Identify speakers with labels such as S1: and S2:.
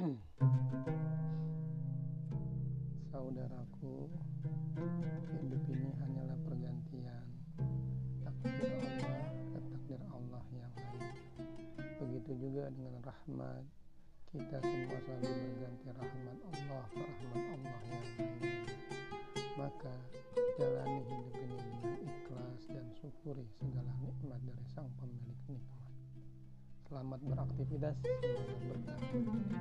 S1: Hmm. Saudaraku, hidup ini hanyalah pergantian takdir Allah ke takdir Allah yang lain. Begitu juga dengan rahmat, kita semua selalu berganti rahmat Allah ke rahmat Allah yang lain. Maka jalani hidup ini dengan ikhlas dan syukuri segala nikmat dari Sang Pemilik nikmat. Selamat beraktivitas, semoga berkah.